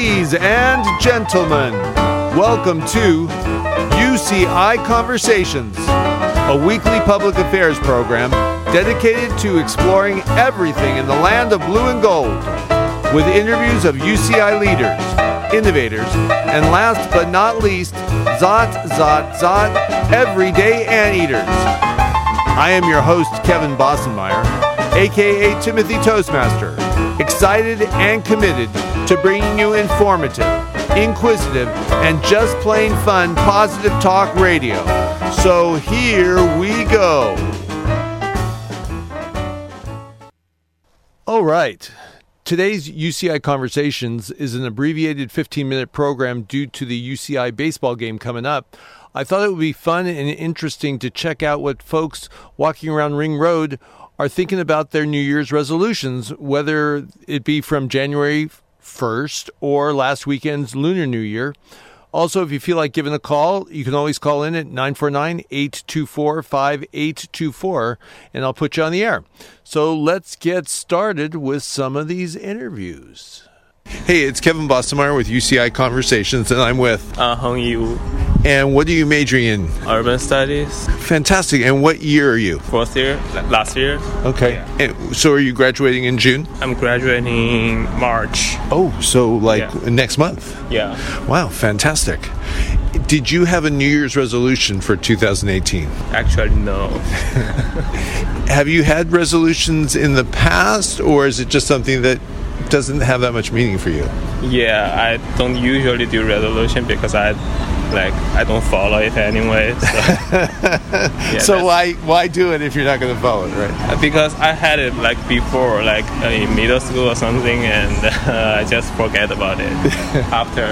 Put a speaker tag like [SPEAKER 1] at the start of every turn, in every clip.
[SPEAKER 1] Ladies and gentlemen, welcome to UCI Conversations, a weekly public affairs program dedicated to exploring everything in the land of blue and gold with interviews of UCI leaders, innovators, and last but not least, Zot, Zot, Zot, everyday anteaters. I am your host, Kevin Bossenmeyer, aka Timothy Toastmaster, excited and committed to bringing you informative, inquisitive, and just plain fun positive talk radio. So here we go. All right. Today's UCI Conversations is an abbreviated 15 minute program due to the UCI baseball game coming up. I thought it would be fun and interesting to check out what folks walking around Ring Road are thinking about their New Year's resolutions, whether it be from January 1st or last weekend's Lunar New Year. Also, if you feel like giving a call, you can always call in at 949 824 5824 and I'll put you on the air. So let's get started with some of these interviews. Hey, it's Kevin Bossenmeyer with UCI Conversations, and I'm with.
[SPEAKER 2] Uh, Hong Yu,
[SPEAKER 1] And what are you majoring in?
[SPEAKER 2] Urban Studies,
[SPEAKER 1] Fantastic. And what year are you?
[SPEAKER 2] fourth year, last year.
[SPEAKER 1] Okay. And so are you graduating in June?
[SPEAKER 2] I'm graduating in March.
[SPEAKER 1] Oh, so like
[SPEAKER 2] Yeah.
[SPEAKER 1] next month.
[SPEAKER 2] Yeah.
[SPEAKER 1] Wow, fantastic. Did you have a New Year's resolution for 2018?
[SPEAKER 2] Actually, no.
[SPEAKER 1] Have you had resolutions in the past, or is it just something that doesn't have that much meaning for you?
[SPEAKER 2] Yeah, I don't usually do resolution because I, like, I don't follow it anyway. So, yeah,
[SPEAKER 1] so why why do it if you're not to follow it, right?
[SPEAKER 2] Because I had it like before, like in middle school or something, and uh, I just forget about it after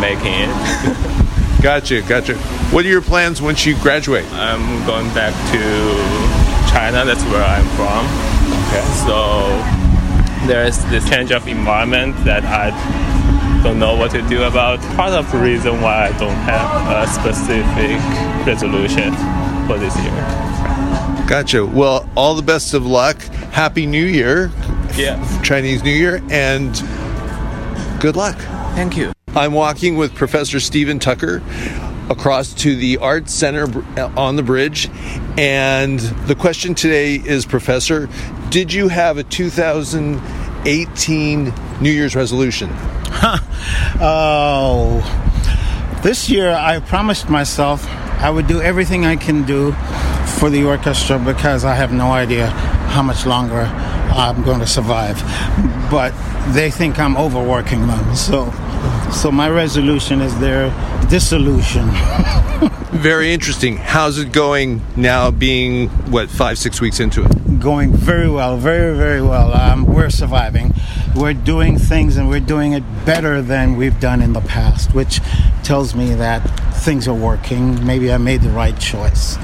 [SPEAKER 2] making it.
[SPEAKER 1] Gotcha, gotcha. What are your plans once you graduate?
[SPEAKER 2] I'm going back to China. That's where I'm from.
[SPEAKER 1] Okay.
[SPEAKER 2] So there's this change of environment that I don't know what to do about. Part of the reason why I don't have a specific resolution for this year.
[SPEAKER 1] Gotcha. Well, all the best of luck. Happy New Year,
[SPEAKER 2] Yeah.
[SPEAKER 1] Chinese New Year, and good luck.
[SPEAKER 2] Thank you.
[SPEAKER 1] I'm walking with Professor Stephen Tucker across to the Art Center uh, on the bridge. And the question today is Professor, did you have a 2018 New Year's resolution?
[SPEAKER 3] Oh, this year I promised myself I would do everything I can do for the orchestra because I have no idea how much longer I'm going to survive. But they think I'm overworking them, so so my resolution is their dissolution.
[SPEAKER 1] Very interesting. How's it going now, being, what, five, six weeks into it?
[SPEAKER 3] Going very well, very very well. Um, we're surviving. We're doing things and we're doing it better than we've done in the past, which tells me that things are working. Maybe I made the right choice.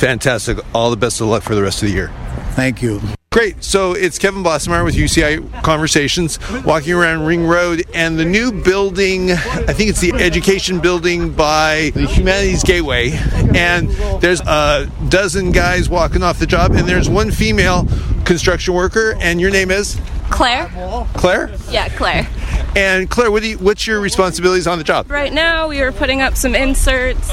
[SPEAKER 1] Fantastic. All the best of luck for the rest of the year.
[SPEAKER 3] Thank you.
[SPEAKER 1] Great. So it's Kevin Bossenmeyer with UCI Conversations, walking around Ring Road, and the new building. I think it's the education building by the Humanities Gateway. And there's a dozen guys walking off the job, and there's one female construction worker. And your name is
[SPEAKER 4] Claire?
[SPEAKER 1] Claire.
[SPEAKER 4] Yeah, Claire.
[SPEAKER 1] And Claire, what do you, what's your responsibilities on the job?
[SPEAKER 4] Right now, we are putting up some inserts,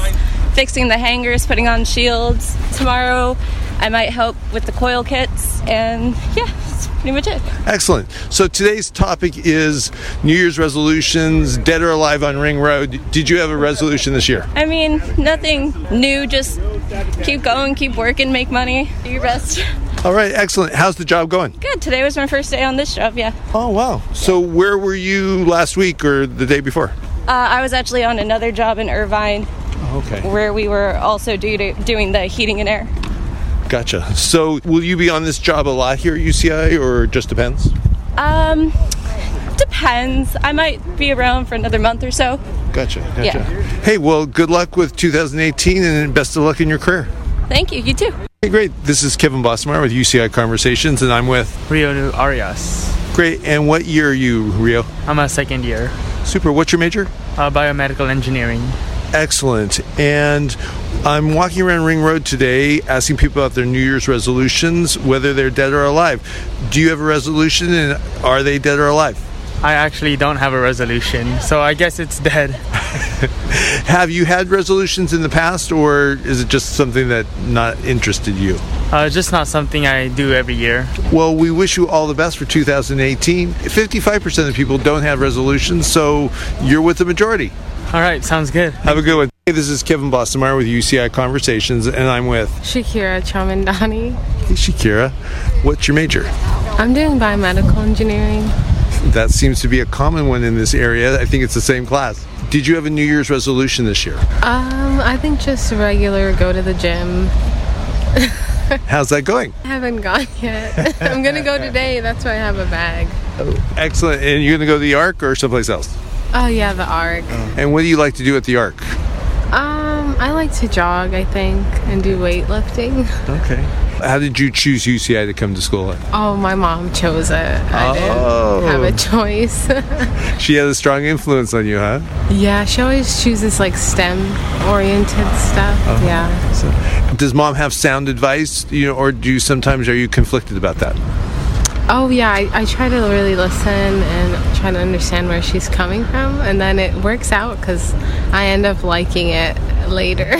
[SPEAKER 4] fixing the hangers, putting on shields. Tomorrow, I might help with the coil kits, and yeah, that's pretty much it.
[SPEAKER 1] Excellent. So today's topic is New Year's resolutions, dead or alive on Ring Road. Did you have a resolution this year?
[SPEAKER 4] I mean, nothing new, just keep going, keep working, make money, do your best.
[SPEAKER 1] All right, excellent. How's the job going?
[SPEAKER 4] Good, today was my first day on this job, yeah.
[SPEAKER 1] Oh wow! So where were you last week or the day before?
[SPEAKER 4] Uh, I was actually on another job in Irvine
[SPEAKER 1] Okay,
[SPEAKER 4] where we were also do doing the heating and air.
[SPEAKER 1] Gotcha. So will you be on this job a lot here at UCI, or just depends?
[SPEAKER 4] Um, depends. I might be around for another month or so.
[SPEAKER 1] Gotcha. Gotcha.
[SPEAKER 4] Yeah.
[SPEAKER 1] Hey, well, good luck with 2018, and best of luck in your career.
[SPEAKER 4] Thank you, you too.
[SPEAKER 1] Hey, great. This is Kevin Bossenmeyer with UCI Conversations, and I'm with
[SPEAKER 5] Rio Arias.
[SPEAKER 1] Great. And what year are you, Rio?
[SPEAKER 5] I'm a second year,
[SPEAKER 1] Super. What's your major?
[SPEAKER 5] uh, biomedical engineering.
[SPEAKER 1] Excellent. And I'm walking around Ring Road today asking people about their New Year's resolutions, whether they're dead or alive. Do you have a resolution and are they dead or alive?
[SPEAKER 5] I actually don't have a resolution, so I guess it's dead.
[SPEAKER 1] Have you had resolutions in the past, or is it just something that not interested you?
[SPEAKER 5] Uh, just not something I do every year.
[SPEAKER 1] Well, we wish you all the best for 2018. 55% of people don't have resolutions, so you're with the majority.
[SPEAKER 5] All right, sounds good.
[SPEAKER 1] Have a good one. Hey, this is Kevin Bossenmeyer with UCI Conversations, and I'm with
[SPEAKER 6] Shakira Chamandani.
[SPEAKER 1] Hey, Shakira. What's your major?
[SPEAKER 6] I'm doing biomedical engineering.
[SPEAKER 1] That seems to be a common one in this area. I think it's the same class. Did you have a New Year's resolution this year?
[SPEAKER 6] Um, I think just regular go to the gym.
[SPEAKER 1] How's that going?
[SPEAKER 6] I haven't gone yet. I'm gonna go today. That's why I have a bag.
[SPEAKER 1] Excellent. And you're going to go to the Arc or someplace else?
[SPEAKER 6] Oh yeah, the ARC.
[SPEAKER 1] And what do you like to do at the Arc?
[SPEAKER 6] Um, I like to jog. I think and do weightlifting.
[SPEAKER 1] Okay. How did you choose UCI to come to school at?
[SPEAKER 6] Oh, my mom chose it. I
[SPEAKER 1] Oh.
[SPEAKER 6] didn't have a choice.
[SPEAKER 1] She had a strong influence on you, huh?
[SPEAKER 6] yeah, she always chooses like STEM oriented stuff. Yeah.
[SPEAKER 1] So, does mom have sound advice, you know, or do you sometimes are you conflicted about that?
[SPEAKER 6] Oh yeah, I, I try to really listen and try to understand where she's coming from, and then it works out because I end up liking it later.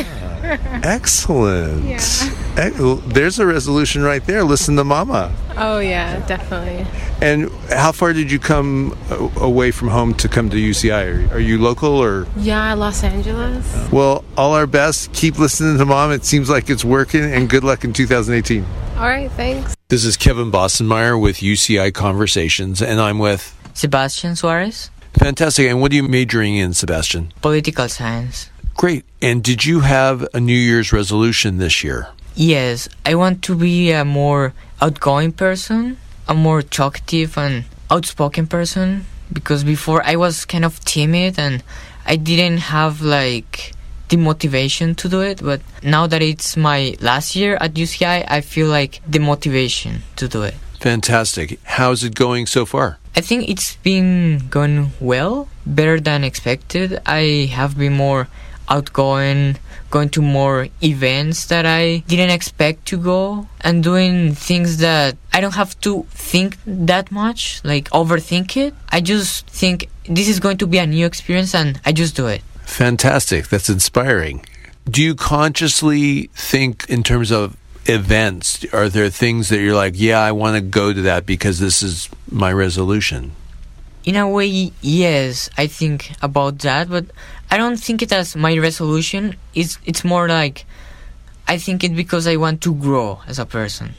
[SPEAKER 6] Ah.
[SPEAKER 1] Excellent.
[SPEAKER 6] Yeah.
[SPEAKER 1] There's a resolution right there. Listen to mama.
[SPEAKER 6] oh yeah, definitely.
[SPEAKER 1] And how far did you come uh, away from home to come to UCI? Are, are you local or?
[SPEAKER 6] Yeah, Los Angeles. Oh.
[SPEAKER 1] Well, all our best. Keep listening to mom. It seems like it's working, and good luck in 2018.
[SPEAKER 6] All right, thanks.
[SPEAKER 1] This is Kevin Bossenmeyer with UCI Conversations, and I'm with
[SPEAKER 7] Sebastian Suarez,
[SPEAKER 1] Fantastic. And what are you majoring in, Sebastian?
[SPEAKER 7] political science.
[SPEAKER 1] Great. And did you have a New Year's resolution this year?
[SPEAKER 7] Yes, I want to be a more outgoing person, a more talkative and outspoken person because before I was kind of timid and I didn't have like the motivation to do it, but now that it's my last year at UCI, I feel like the motivation to do it.
[SPEAKER 1] Fantastic. How's it going so far?
[SPEAKER 7] I think it's been going well, better than expected. I have been more outgoing, going to more events that I didn't expect to go, and doing things that I don't have to think that much, like overthink it. I just think this is going to be a new experience and I just do it.
[SPEAKER 1] Fantastic. That's inspiring. Do you consciously think in terms of events? Are there things that you're like, yeah, I want to go to that because this is my resolution?
[SPEAKER 7] In a way, yes, I think about that, but I don't think it as my resolution. It's it's more like I think it because I want to grow as a person.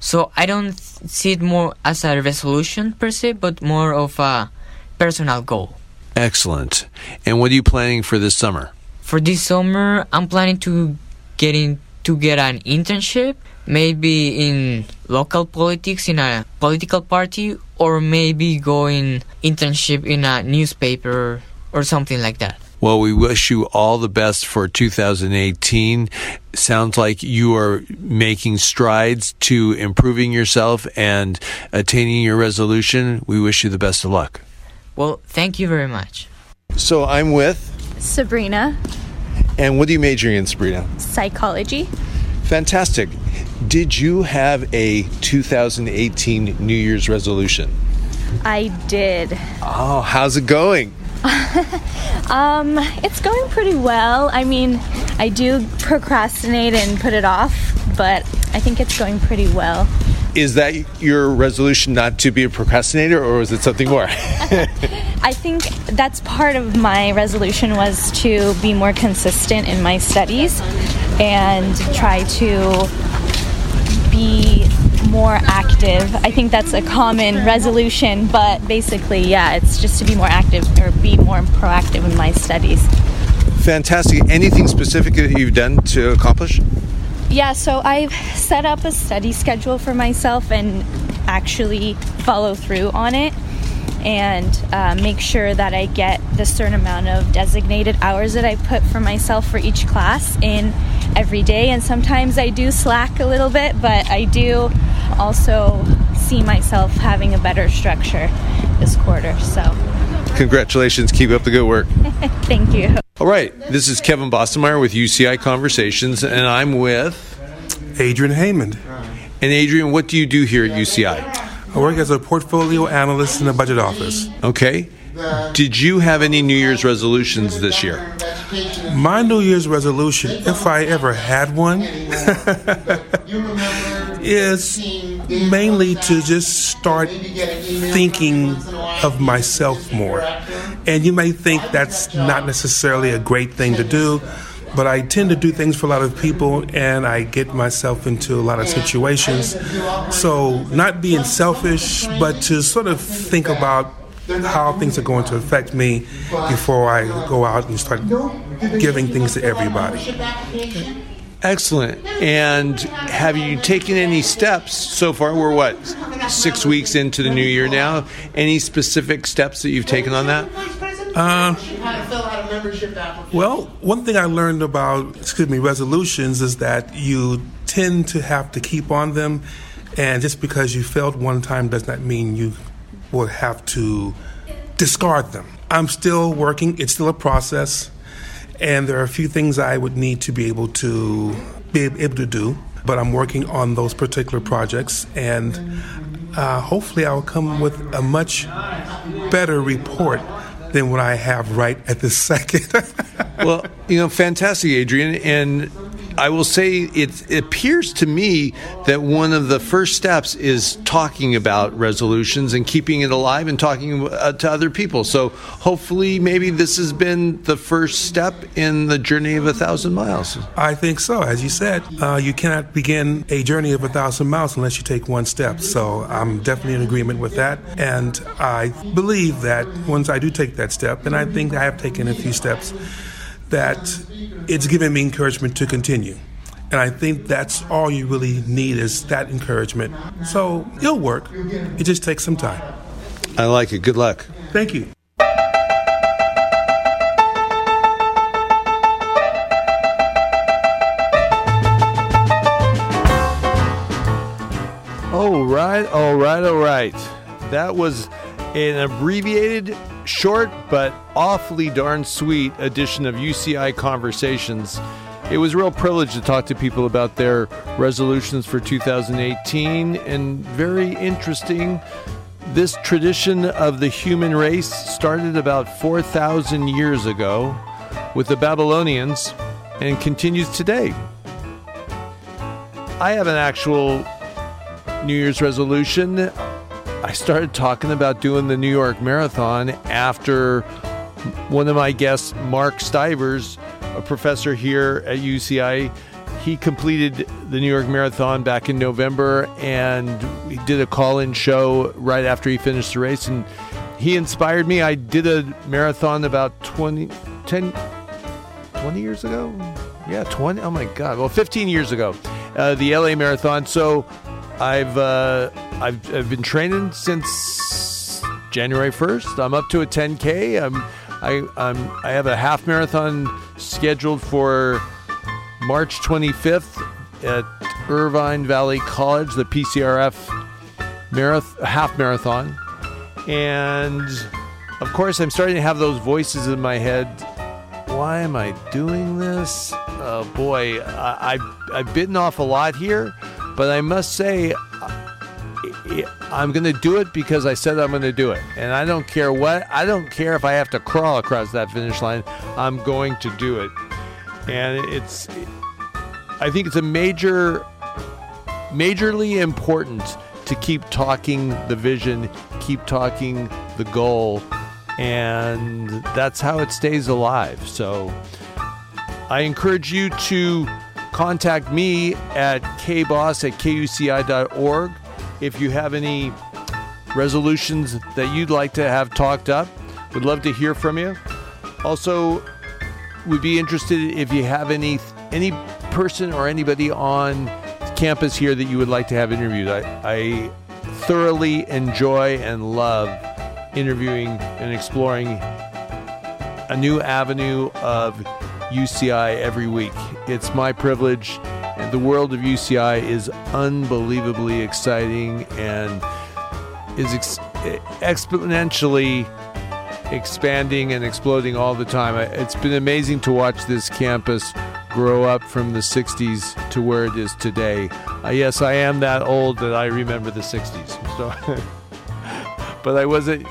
[SPEAKER 7] So I don't see it more as a resolution per se, but more of a personal goal.
[SPEAKER 1] Excellent. And what are you planning for this summer?
[SPEAKER 7] For this summer, I'm planning to get in to get an internship, maybe in local politics in a political party, or maybe going internship in a newspaper or something like that.
[SPEAKER 1] Well, we wish you all the best for 2018. Sounds like you are making strides to improving yourself and attaining your resolution. We wish you the best of luck.
[SPEAKER 7] Well, thank you very much.
[SPEAKER 1] So I'm with,
[SPEAKER 8] Sabrina,
[SPEAKER 1] and what are you majoring in, Sabrina?
[SPEAKER 8] psychology.
[SPEAKER 1] Fantastic. Did you have a 2018 New Year's resolution?
[SPEAKER 8] I did.
[SPEAKER 1] Oh, how's it going?
[SPEAKER 8] Um, it's going pretty well. I mean, I do procrastinate and put it off, but I think it's going pretty well.
[SPEAKER 1] Is that your resolution not to be a procrastinator, or is it something more?
[SPEAKER 8] I think that's part of my resolution was to be more consistent in my studies and try to be more active. I think that's a common resolution, but basically, yeah, it's just to be more active or be more proactive in my studies.
[SPEAKER 1] Fantastic. Anything specific that you've done to accomplish?
[SPEAKER 8] Yeah, so I've set up a study schedule for myself and actually follow through on it and uh, make sure that I get the certain amount of designated hours that I put for myself for each class in every day. And sometimes I do slack a little bit, but I do also see myself having a better structure this quarter. So
[SPEAKER 1] Congratulations. Keep up the good work.
[SPEAKER 8] thank you.
[SPEAKER 1] All right. This is Kevin Bossenmeyer with UCI Conversations, and I'm with.
[SPEAKER 9] Adrian Haymond.
[SPEAKER 1] And Adrian, what do you do here at UCI?
[SPEAKER 9] I work as a portfolio analyst in the budget office.
[SPEAKER 1] Okay. Did you have any New Year's resolutions this year?
[SPEAKER 9] My New Year's resolution, if I ever had one, is mainly to just start thinking of myself more. And you may think that's not necessarily a great thing to do, but I tend to do things for a lot of people and I get myself into a lot of situations. So, not being selfish, but to sort of think about how things are going to affect me before I go out and start giving things to everybody.
[SPEAKER 1] Excellent. And have you taken any steps so far? We're what, six weeks into the new year now? Any specific steps that you've taken on that?
[SPEAKER 9] Uh, well, one thing I learned about, excuse me, resolutions is that you tend to have to keep on them, and just because you failed one time does not mean you will have to discard them. I'm still working, it's still a process, and there are a few things I would need to be able to be able to do, but I'm working on those particular projects, and uh, hopefully I'll come with a much better report than what I have right at this second.
[SPEAKER 1] well, you know, fantastic, Adrian. And I will say it, it, appears to me that one of the first steps is talking about resolutions and keeping it alive and talking uh, to other people. So hopefully, maybe this has been the first step in the journey of a thousand miles.
[SPEAKER 9] I think so. As you said, uh, you cannot begin a journey of a thousand miles unless you take one step. So I'm definitely in agreement with that. And I believe that once I do take that step, and I think I have taken a few steps, that it's given me encouragement to continue. And I think that's all you really need is that encouragement. So it'll work. It just takes some time.
[SPEAKER 1] I like it. Good luck.
[SPEAKER 9] Thank you.
[SPEAKER 1] All right, all right, all right. That was an abbreviated, short, but awfully darn sweet edition of UCI Conversations. It was a real privilege to talk to people about their resolutions for 2018 and very interesting. This tradition of the human race started about 4,000 years ago with the Babylonians and continues today. I have an actual New Year's resolution. I started talking about doing the New York Marathon after one of my guests, Mark Stivers, a professor here at UCI, he completed the New York Marathon back in November and he did a call in show right after he finished the race. And he inspired me. I did a marathon about 20, 10, 20 years ago. Yeah, 20. Oh my God. Well, 15 years ago, uh, the LA Marathon. So I've, uh, I've, I've been training since January 1st. I'm up to a 10K. I'm, I, I'm, I have a half marathon scheduled for March 25th at Irvine Valley College, the PCRF marath- half marathon. And of course, I'm starting to have those voices in my head. Why am I doing this? Oh boy, I, I've, I've bitten off a lot here, but I must say, I'm going to do it because I said I'm going to do it. And I don't care what, I don't care if I have to crawl across that finish line. I'm going to do it. And it's, I think it's a major, majorly important to keep talking the vision, keep talking the goal. And that's how it stays alive. So I encourage you to contact me at kboss at kuci.org if you have any resolutions that you'd like to have talked up. Would love to hear from you. Also, would be interested if you have any any person or anybody on campus here that you would like to have interviewed. I, I thoroughly enjoy and love interviewing and exploring a new avenue of UCI every week. It's my privilege the world of UCI is unbelievably exciting and is ex- exponentially expanding and exploding all the time. It's been amazing to watch this campus grow up from the 60s to where it is today. Uh, yes, I am that old that I remember the 60s. So, but I wasn't,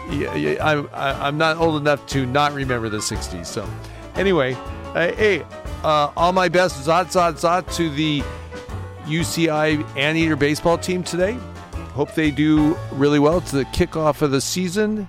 [SPEAKER 1] I'm, I'm not old enough to not remember the 60s. So, anyway, uh, hey, uh, all my best zot, zot, zot to the UCI Anteater baseball team today. Hope they do really well. It's the kickoff of the season